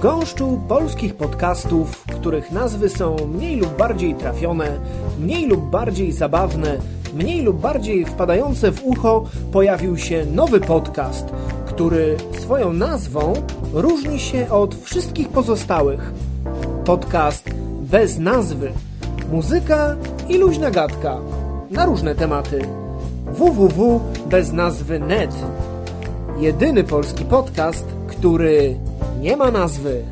Gąszczu polskich podcastów, których nazwy są mniej lub bardziej trafione, mniej lub bardziej zabawne, mniej lub bardziej wpadające w ucho, pojawił się nowy podcast, który swoją nazwą różni się od wszystkich pozostałych. Podcast bez nazwy. Muzyka i luźna gadka na różne tematy. www bez nazwy. Jedyny polski podcast, który nie ma nazwy.